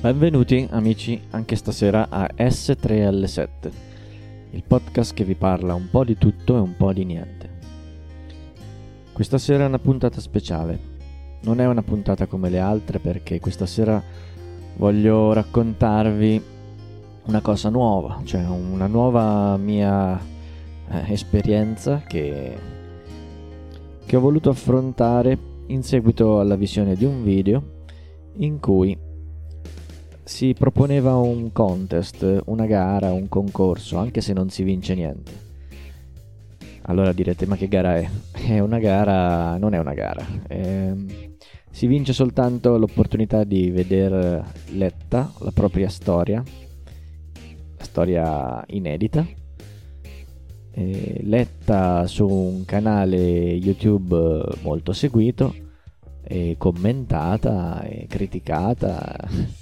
Benvenuti amici anche stasera a S3L7, il podcast che vi parla un po' di tutto e un po' di niente. Questa sera è una puntata speciale, non è una puntata come le altre perché questa sera voglio raccontarvi una cosa nuova, cioè una nuova mia eh, esperienza che, che ho voluto affrontare in seguito alla visione di un video in cui si proponeva un contest, una gara, un concorso, anche se non si vince niente. Allora direte, ma che gara è? È una gara, non è una gara. È, si vince soltanto l'opportunità di vedere letta la propria storia, storia inedita, letta su un canale YouTube molto seguito, e commentata e criticata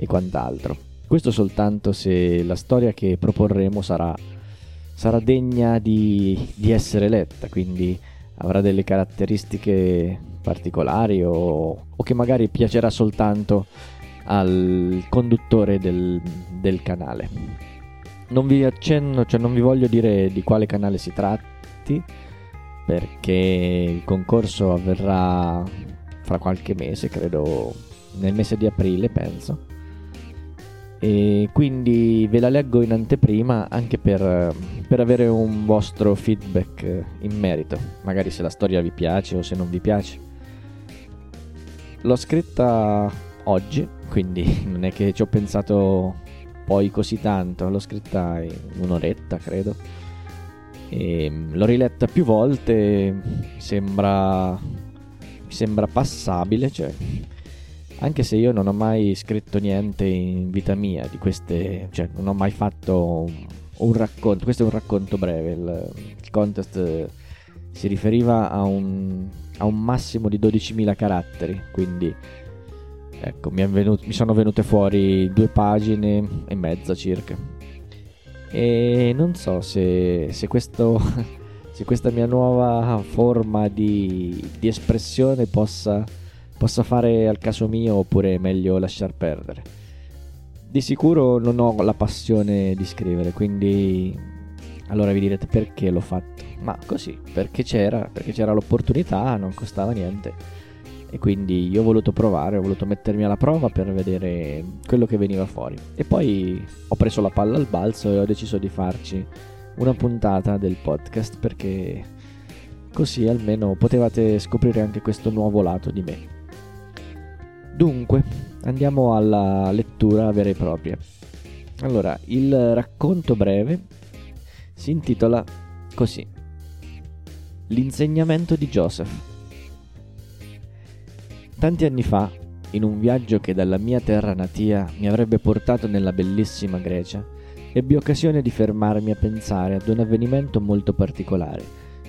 e quant'altro. Questo soltanto se la storia che proporremo sarà, sarà degna di, di, essere letta, quindi avrà delle caratteristiche particolari o, o che magari piacerà soltanto al conduttore del, del canale. Non vi accenno, cioè non vi voglio dire di quale canale si tratti, perché il concorso avverrà fra qualche mese, credo nel mese di aprile, penso e quindi ve la leggo in anteprima anche per, per, avere un vostro feedback in merito, magari se la storia vi piace o se non vi piace. L'ho scritta oggi, quindi non è che ci ho pensato poi così tanto, l'ho scritta in un'oretta credo. E l'ho riletta più volte, sembra, sembra passabile, cioè anche se io non ho mai scritto niente in vita mia di queste, cioè non ho mai fatto un racconto, questo è un racconto breve, il, il contest si riferiva a un, a un, massimo di 12.000 caratteri, quindi ecco, mi, venuto, mi sono venute fuori due pagine e mezza circa. E non so se, se, questo, se questa mia nuova forma di, di espressione possa possa fare al caso mio oppure è meglio lasciar perdere. Di sicuro non ho la passione di scrivere, quindi allora vi direte perché l'ho fatto. Ma così, perché c'era, perché c'era l'opportunità, non costava niente. E quindi io ho voluto provare, ho voluto mettermi alla prova per vedere quello che veniva fuori. E poi ho preso la palla al balzo e ho deciso di farci una puntata del podcast perché così almeno potevate scoprire anche questo nuovo lato di me. Dunque, andiamo alla lettura vera e propria. Allora, il racconto breve si intitola così. L'insegnamento di Joseph. Tanti anni fa, in un viaggio che dalla mia terra natia mi avrebbe portato nella bellissima Grecia, ebbi occasione di fermarmi a pensare ad un avvenimento molto particolare,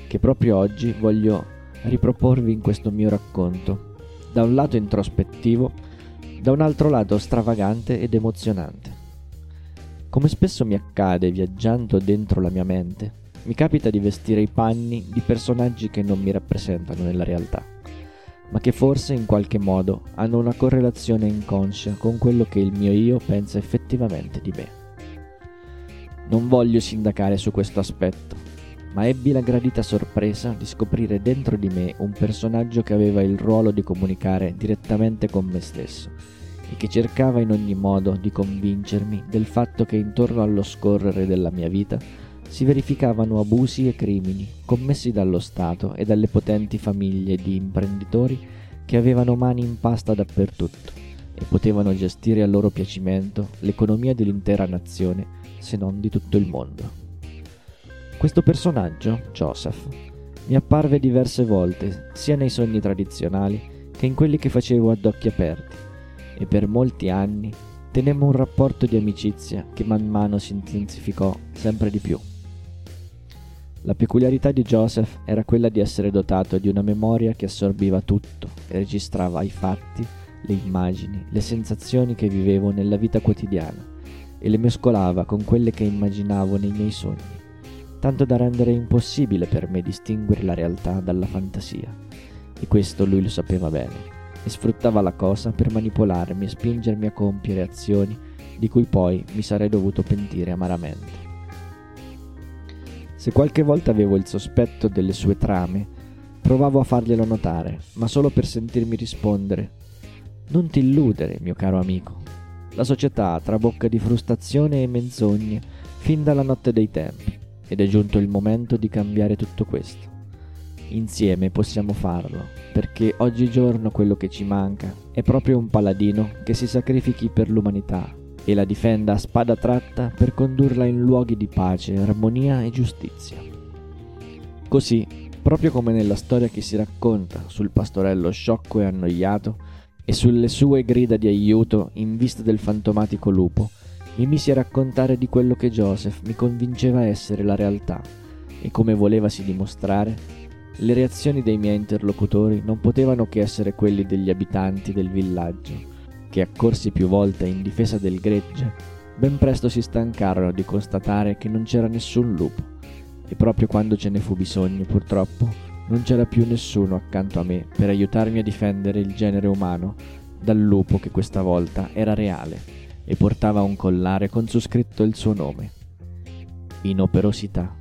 che proprio oggi voglio riproporvi in questo mio racconto da un lato introspettivo, da un altro lato stravagante ed emozionante. Come spesso mi accade viaggiando dentro la mia mente, mi capita di vestire i panni di personaggi che non mi rappresentano nella realtà, ma che forse in qualche modo hanno una correlazione inconscia con quello che il mio io pensa effettivamente di me. Non voglio sindacare su questo aspetto, ma ebbi la gradita sorpresa di scoprire dentro di me un personaggio che aveva il ruolo di comunicare direttamente con me stesso e che cercava in ogni modo di convincermi del fatto che intorno allo scorrere della mia vita si verificavano abusi e crimini commessi dallo Stato e dalle potenti famiglie di imprenditori che avevano mani in pasta dappertutto e potevano gestire a loro piacimento l'economia dell'intera nazione se non di tutto il mondo. Questo personaggio, Joseph, mi apparve diverse volte, sia nei sogni tradizionali che in quelli che facevo ad occhi aperti, e per molti anni tenemmo un rapporto di amicizia che man mano si intensificò sempre di più. La peculiarità di Joseph era quella di essere dotato di una memoria che assorbiva tutto e registrava i fatti, le immagini, le sensazioni che vivevo nella vita quotidiana e le mescolava con quelle che immaginavo nei miei sogni tanto da rendere impossibile per me distinguere la realtà dalla fantasia. E questo lui lo sapeva bene. e sfruttava la cosa per manipolarmi e spingermi a compiere azioni di cui poi mi sarei dovuto pentire amaramente. Se qualche volta avevo il sospetto delle sue trame, provavo a farglielo notare, ma solo per sentirmi rispondere Non ti illudere, mio caro amico. La società trabocca di frustrazione e menzogne fin dalla notte dei tempi, ed è giunto il momento di cambiare tutto questo. Insieme possiamo farlo, perché oggigiorno quello che ci manca è proprio un paladino che si sacrifichi per l'umanità e la difenda a spada tratta per condurla in luoghi di pace, armonia e giustizia. Così, proprio come nella storia che si racconta sul pastorello sciocco e annoiato e sulle sue grida di aiuto in vista del fantomatico lupo, mi misi a raccontare di quello che Joseph mi convinceva essere la realtà e come volevasi dimostrare le reazioni dei miei interlocutori non potevano che essere quelli degli abitanti del villaggio, che accorsi più volte in difesa del gregge, ben presto si stancarono di constatare che non c'era nessun lupo, e proprio quando ce ne fu bisogno, purtroppo, non c'era più nessuno accanto a me per aiutarmi a difendere il genere umano dal lupo che questa volta era reale e portava un collare con su scritto il suo nome. Inoperosità.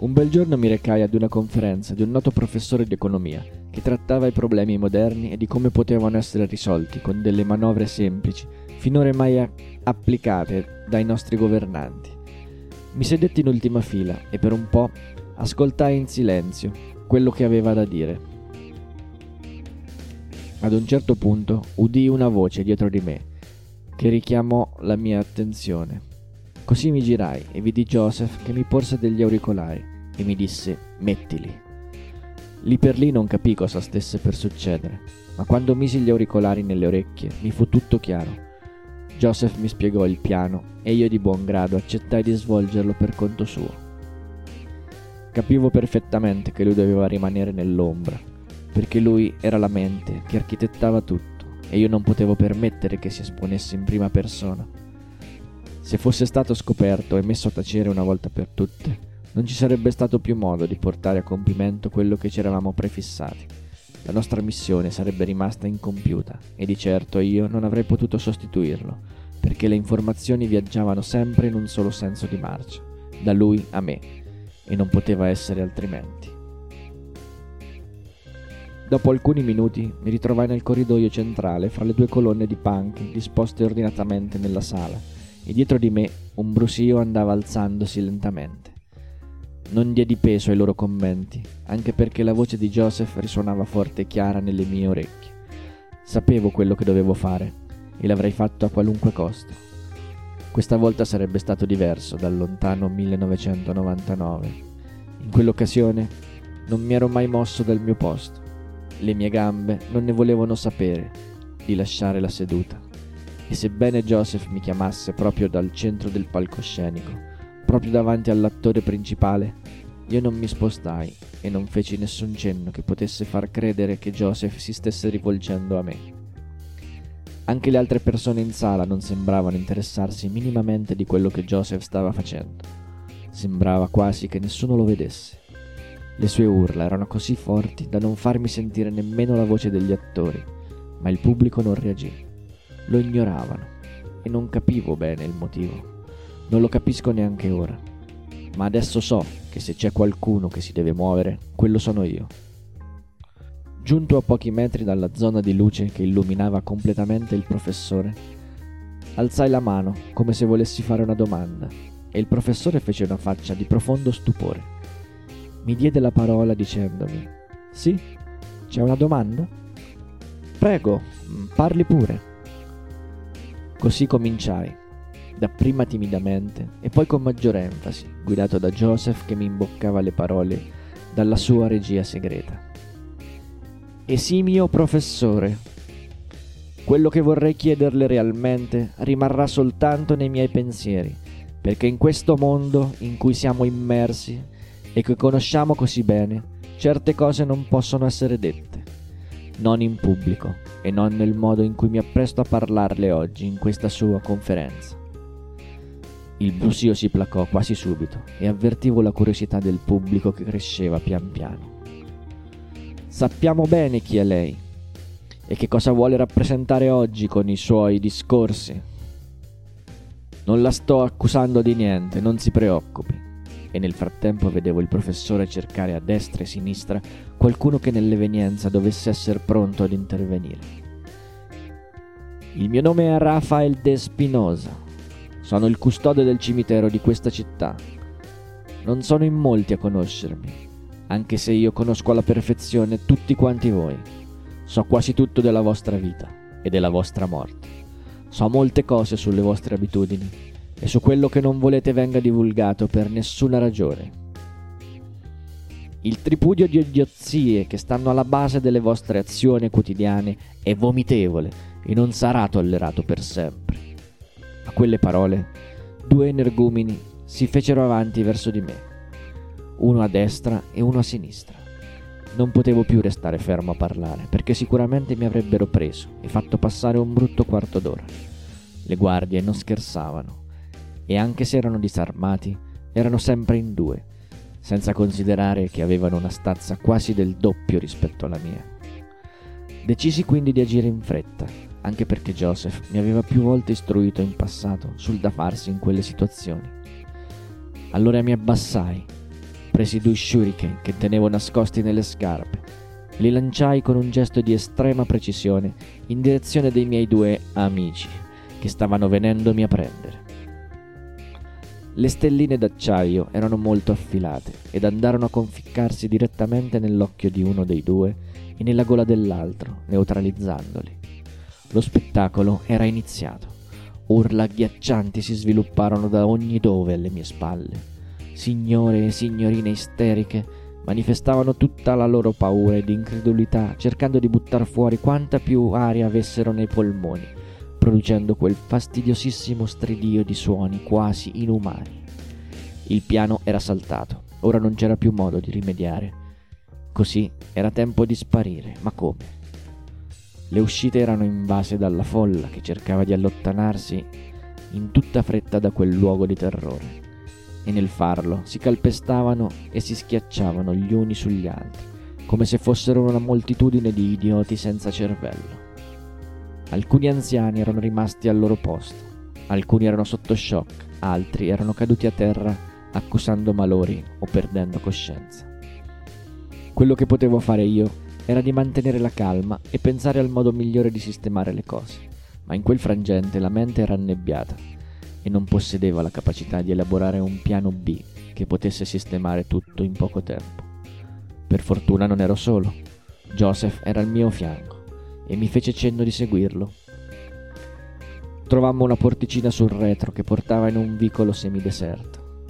Un bel giorno mi recai ad una conferenza di un noto professore di economia che trattava i problemi moderni e di come potevano essere risolti con delle manovre semplici, finora mai a- applicate dai nostri governanti. Mi sedetti in ultima fila e per un po' ascoltai in silenzio quello che aveva da dire. Ad un certo punto udii una voce dietro di me che richiamò la mia attenzione. Così mi girai e vidi Joseph che mi porse degli auricolari e mi disse mettili. Lì per lì non capì cosa stesse per succedere, ma quando misi gli auricolari nelle orecchie mi fu tutto chiaro. Joseph mi spiegò il piano e io di buon grado accettai di svolgerlo per conto suo. Capivo perfettamente che lui doveva rimanere nell'ombra, perché lui era la mente che architettava tutto e io non potevo permettere che si esponesse in prima persona. Se fosse stato scoperto e messo a tacere una volta per tutte, non ci sarebbe stato più modo di portare a compimento quello che ci eravamo prefissati. La nostra missione sarebbe rimasta incompiuta e di certo io non avrei potuto sostituirlo, perché le informazioni viaggiavano sempre in un solo senso di marcia, da lui a me, e non poteva essere altrimenti. Dopo alcuni minuti mi ritrovai nel corridoio centrale fra le due colonne di panchi disposte ordinatamente nella sala e dietro di me un brusio andava alzandosi lentamente. Non diedi peso ai loro commenti, anche perché la voce di Joseph risuonava forte e chiara nelle mie orecchie. Sapevo quello che dovevo fare e l'avrei fatto a qualunque costo. Questa volta sarebbe stato diverso dal lontano 1999. In quell'occasione non mi ero mai mosso dal mio posto. Le mie gambe non ne volevano sapere di lasciare la seduta e sebbene Joseph mi chiamasse proprio dal centro del palcoscenico, proprio davanti all'attore principale, io non mi spostai e non feci nessun cenno che potesse far credere che Joseph si stesse rivolgendo a me. Anche le altre persone in sala non sembravano interessarsi minimamente di quello che Joseph stava facendo. Sembrava quasi che nessuno lo vedesse. Le sue urla erano così forti da non farmi sentire nemmeno la voce degli attori, ma il pubblico non reagì lo ignoravano e non capivo bene il motivo. Non lo capisco neanche ora. Ma adesso so che se c'è qualcuno che si deve muovere, quello sono io. Giunto a pochi metri dalla zona di luce che illuminava completamente il professore, alzai la mano come se volessi fare una domanda e il professore fece una faccia di profondo stupore. Mi diede la parola dicendomi: Sì? C'è una domanda? Prego, parli pure. Così cominciai, dapprima timidamente e poi con maggior enfasi, guidato da Joseph che mi imboccava le parole dalla sua regia segreta. Esimio professore, quello che vorrei chiederle realmente rimarrà soltanto nei miei pensieri, perché in questo mondo in cui siamo immersi e che conosciamo così bene, certe cose non possono essere dette, non in pubblico e non nel modo in cui mi appresto a parlarle oggi in questa sua conferenza. Il brusio si placò quasi subito e avvertivo la curiosità del pubblico che cresceva pian piano. Sappiamo bene chi è lei e che cosa vuole rappresentare oggi con i suoi discorsi. Non la sto accusando di niente, non si preoccupi. E nel frattempo vedevo il professore cercare a destra e sinistra qualcuno che nell'evenienza dovesse essere pronto ad intervenire. Il mio nome è Rafael De Spinosa. Sono il custode del cimitero di questa città. Non sono in molti a conoscermi, anche se io conosco alla perfezione tutti quanti voi. So quasi tutto della vostra vita e della vostra morte. So molte cose sulle vostre abitudini e su quello che non volete venga divulgato per nessuna ragione. Il tripudio di idiozie che stanno alla base delle vostre azioni quotidiane è vomitevole e non sarà tollerato per sempre. A quelle parole, due energumeni si fecero avanti verso di me, uno a destra e uno a sinistra. Non potevo più restare fermo a parlare, perché sicuramente mi avrebbero preso e fatto passare un brutto quarto d'ora. Le guardie non scherzavano, e anche se erano disarmati, erano sempre in due, senza considerare che avevano una stazza quasi del doppio rispetto alla mia. Decisi quindi di agire in fretta anche perché Joseph mi aveva più volte istruito in passato sul da farsi in quelle situazioni. Allora mi abbassai, presi due shuriken che tenevo nascosti nelle scarpe li lanciai con un gesto di estrema precisione in direzione dei miei due amici che stavano venendomi a prendere. Le stelline d'acciaio erano molto affilate ed andarono a conficcarsi direttamente nell'occhio di uno dei due e nella gola dell'altro, neutralizzandoli. Lo spettacolo era iniziato. Urla agghiaccianti si svilupparono da ogni dove alle mie spalle. Signore e signorine isteriche manifestavano tutta la loro paura ed incredulità, cercando di buttar fuori quanta più aria avessero nei polmoni, producendo quel fastidiosissimo stridio di suoni quasi inumani. Il piano era saltato, ora non c'era più modo di rimediare. Così era tempo di sparire, ma come? Le uscite erano invase dalla folla che cercava di allontanarsi in tutta fretta da quel luogo di terrore. E nel farlo si calpestavano e si schiacciavano gli uni sugli altri, come se fossero una moltitudine di idioti senza cervello. Alcuni anziani erano rimasti al loro posto, alcuni erano sotto shock, altri erano caduti a terra accusando malori o perdendo coscienza. Quello che potevo fare io era di mantenere la calma e pensare al modo migliore di sistemare le cose, ma in quel frangente la mente era annebbiata e non possedeva la capacità di elaborare un piano B che potesse sistemare tutto in poco tempo. Per fortuna non ero solo. Joseph era al mio fianco e mi fece cenno di seguirlo. Trovammo una porticina sul retro che portava in un vicolo semideserto.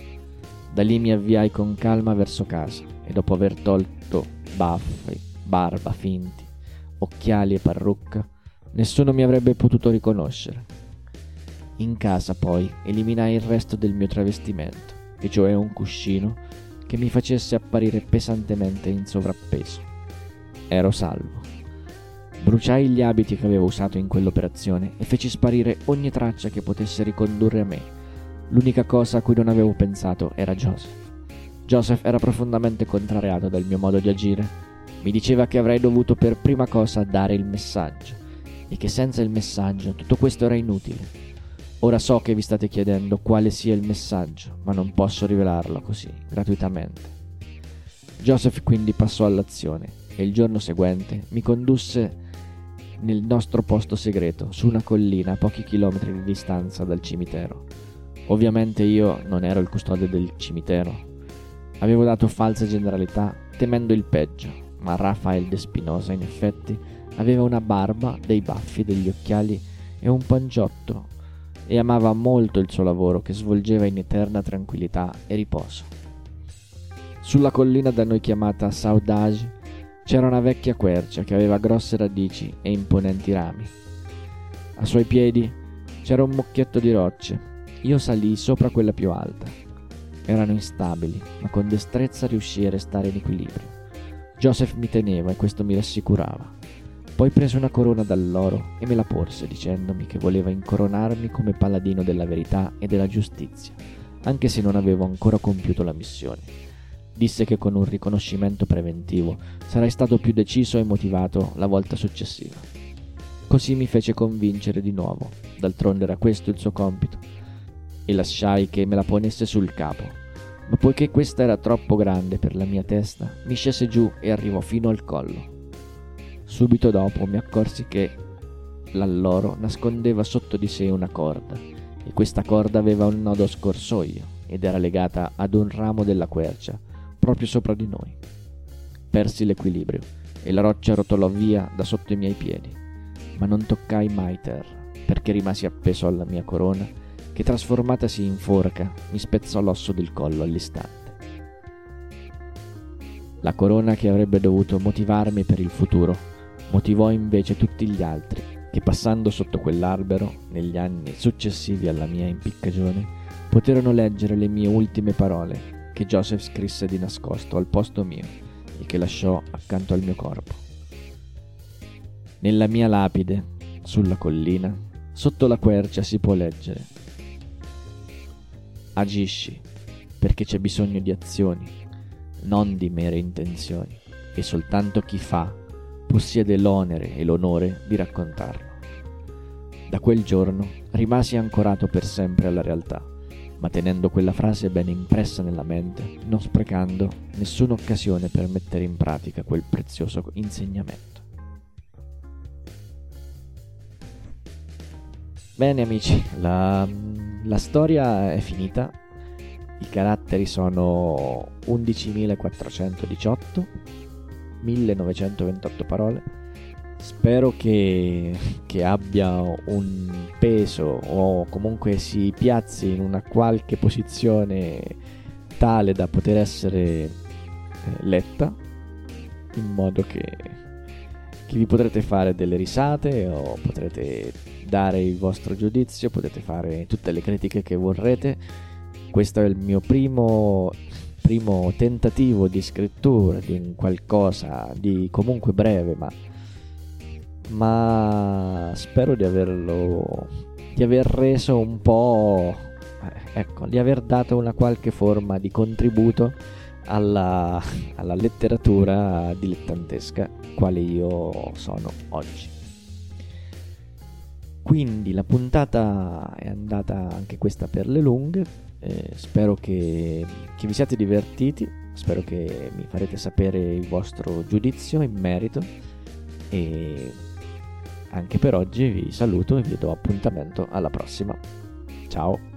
Da lì mi avviai con calma verso casa e dopo aver tolto baffi, barba, finti, occhiali e parrucca, nessuno mi avrebbe potuto riconoscere. In casa poi eliminai il resto del mio travestimento, e cioè un cuscino che mi facesse apparire pesantemente in sovrappeso. Ero salvo. Bruciai gli abiti che avevo usato in quell'operazione e feci sparire ogni traccia che potesse ricondurre a me. L'unica cosa a cui non avevo pensato era Joseph. Joseph era profondamente contrariato dal mio modo di agire mi diceva che avrei dovuto per prima cosa dare il messaggio e che senza il messaggio tutto questo era inutile. Ora so che vi state chiedendo quale sia il messaggio, ma non posso rivelarlo così, gratuitamente. Joseph quindi passò all'azione e il giorno seguente mi condusse nel nostro posto segreto, su una collina a pochi chilometri di distanza dal cimitero. Ovviamente io non ero il custode del cimitero. Avevo dato false generalità temendo il peggio, ma Rafael De Spinosa in effetti aveva una barba, dei baffi, degli occhiali e un panciotto e amava molto il suo lavoro che svolgeva in eterna tranquillità e riposo. Sulla collina da noi chiamata Saudage c'era una vecchia quercia che aveva grosse radici e imponenti rami. A suoi piedi c'era un mucchietto di rocce. Io salii sopra quella più alta. Erano instabili, ma con destrezza riuscii a restare in equilibrio. Joseph mi teneva e questo mi rassicurava. Poi prese una corona dall'oro e me la porse dicendomi che voleva incoronarmi come paladino della verità e della giustizia, anche se non avevo ancora compiuto la missione. Disse che con un riconoscimento preventivo sarei stato più deciso e motivato la volta successiva. Così mi fece convincere di nuovo, d'altronde era questo il suo compito, e lasciai che me la ponesse sul capo. Ma poiché questa era troppo grande per la mia testa, mi scese giù e arrivò fino al collo. Subito dopo mi accorsi che l'alloro nascondeva sotto di sé una corda, e questa corda aveva un nodo scorsoio ed era legata ad un ramo della quercia, proprio sopra di noi. Persi l'equilibrio e la roccia rotolò via da sotto i miei piedi ma non toccai mai terra, perché rimasi appeso alla mia corona, che trasformatasi in forca mi spezzò l'osso del collo all'istante. La corona che avrebbe dovuto motivarmi per il futuro, motivò invece tutti gli altri, che passando sotto quell'albero, negli anni successivi alla mia impiccagione, poterono leggere le mie ultime parole che Joseph scrisse di nascosto al posto mio e che lasciò accanto al mio corpo. Nella mia lapide, sulla collina, sotto la quercia si può leggere. Agisci, perché c'è bisogno di azioni, non di mere intenzioni, e soltanto chi fa possiede l'onere e l'onore di raccontarlo. Da quel giorno rimasi ancorato per sempre alla realtà, ma tenendo quella frase ben impressa nella mente, non sprecando nessuna occasione per mettere in pratica quel prezioso insegnamento. Bene amici, la, la storia è finita, i caratteri sono 11.418, 1928 parole. Spero che, che, abbia un peso o comunque si piazzi in una qualche posizione tale da poter essere eh, letta in modo che, che vi potrete fare delle risate o potrete dare il vostro giudizio, potete fare tutte le critiche che vorrete. Questo è il mio primo, primo tentativo di scrittura di un qualcosa di comunque breve, ma, ma spero di averlo di aver reso un po' ecco, di aver dato una qualche forma di contributo alla, alla letteratura dilettantesca quale io sono oggi. Quindi la puntata è andata anche questa per le lunghe, eh, spero che, che vi siate divertiti, spero che mi farete sapere il vostro giudizio in merito e anche per oggi vi saluto e vi do appuntamento alla prossima. Ciao!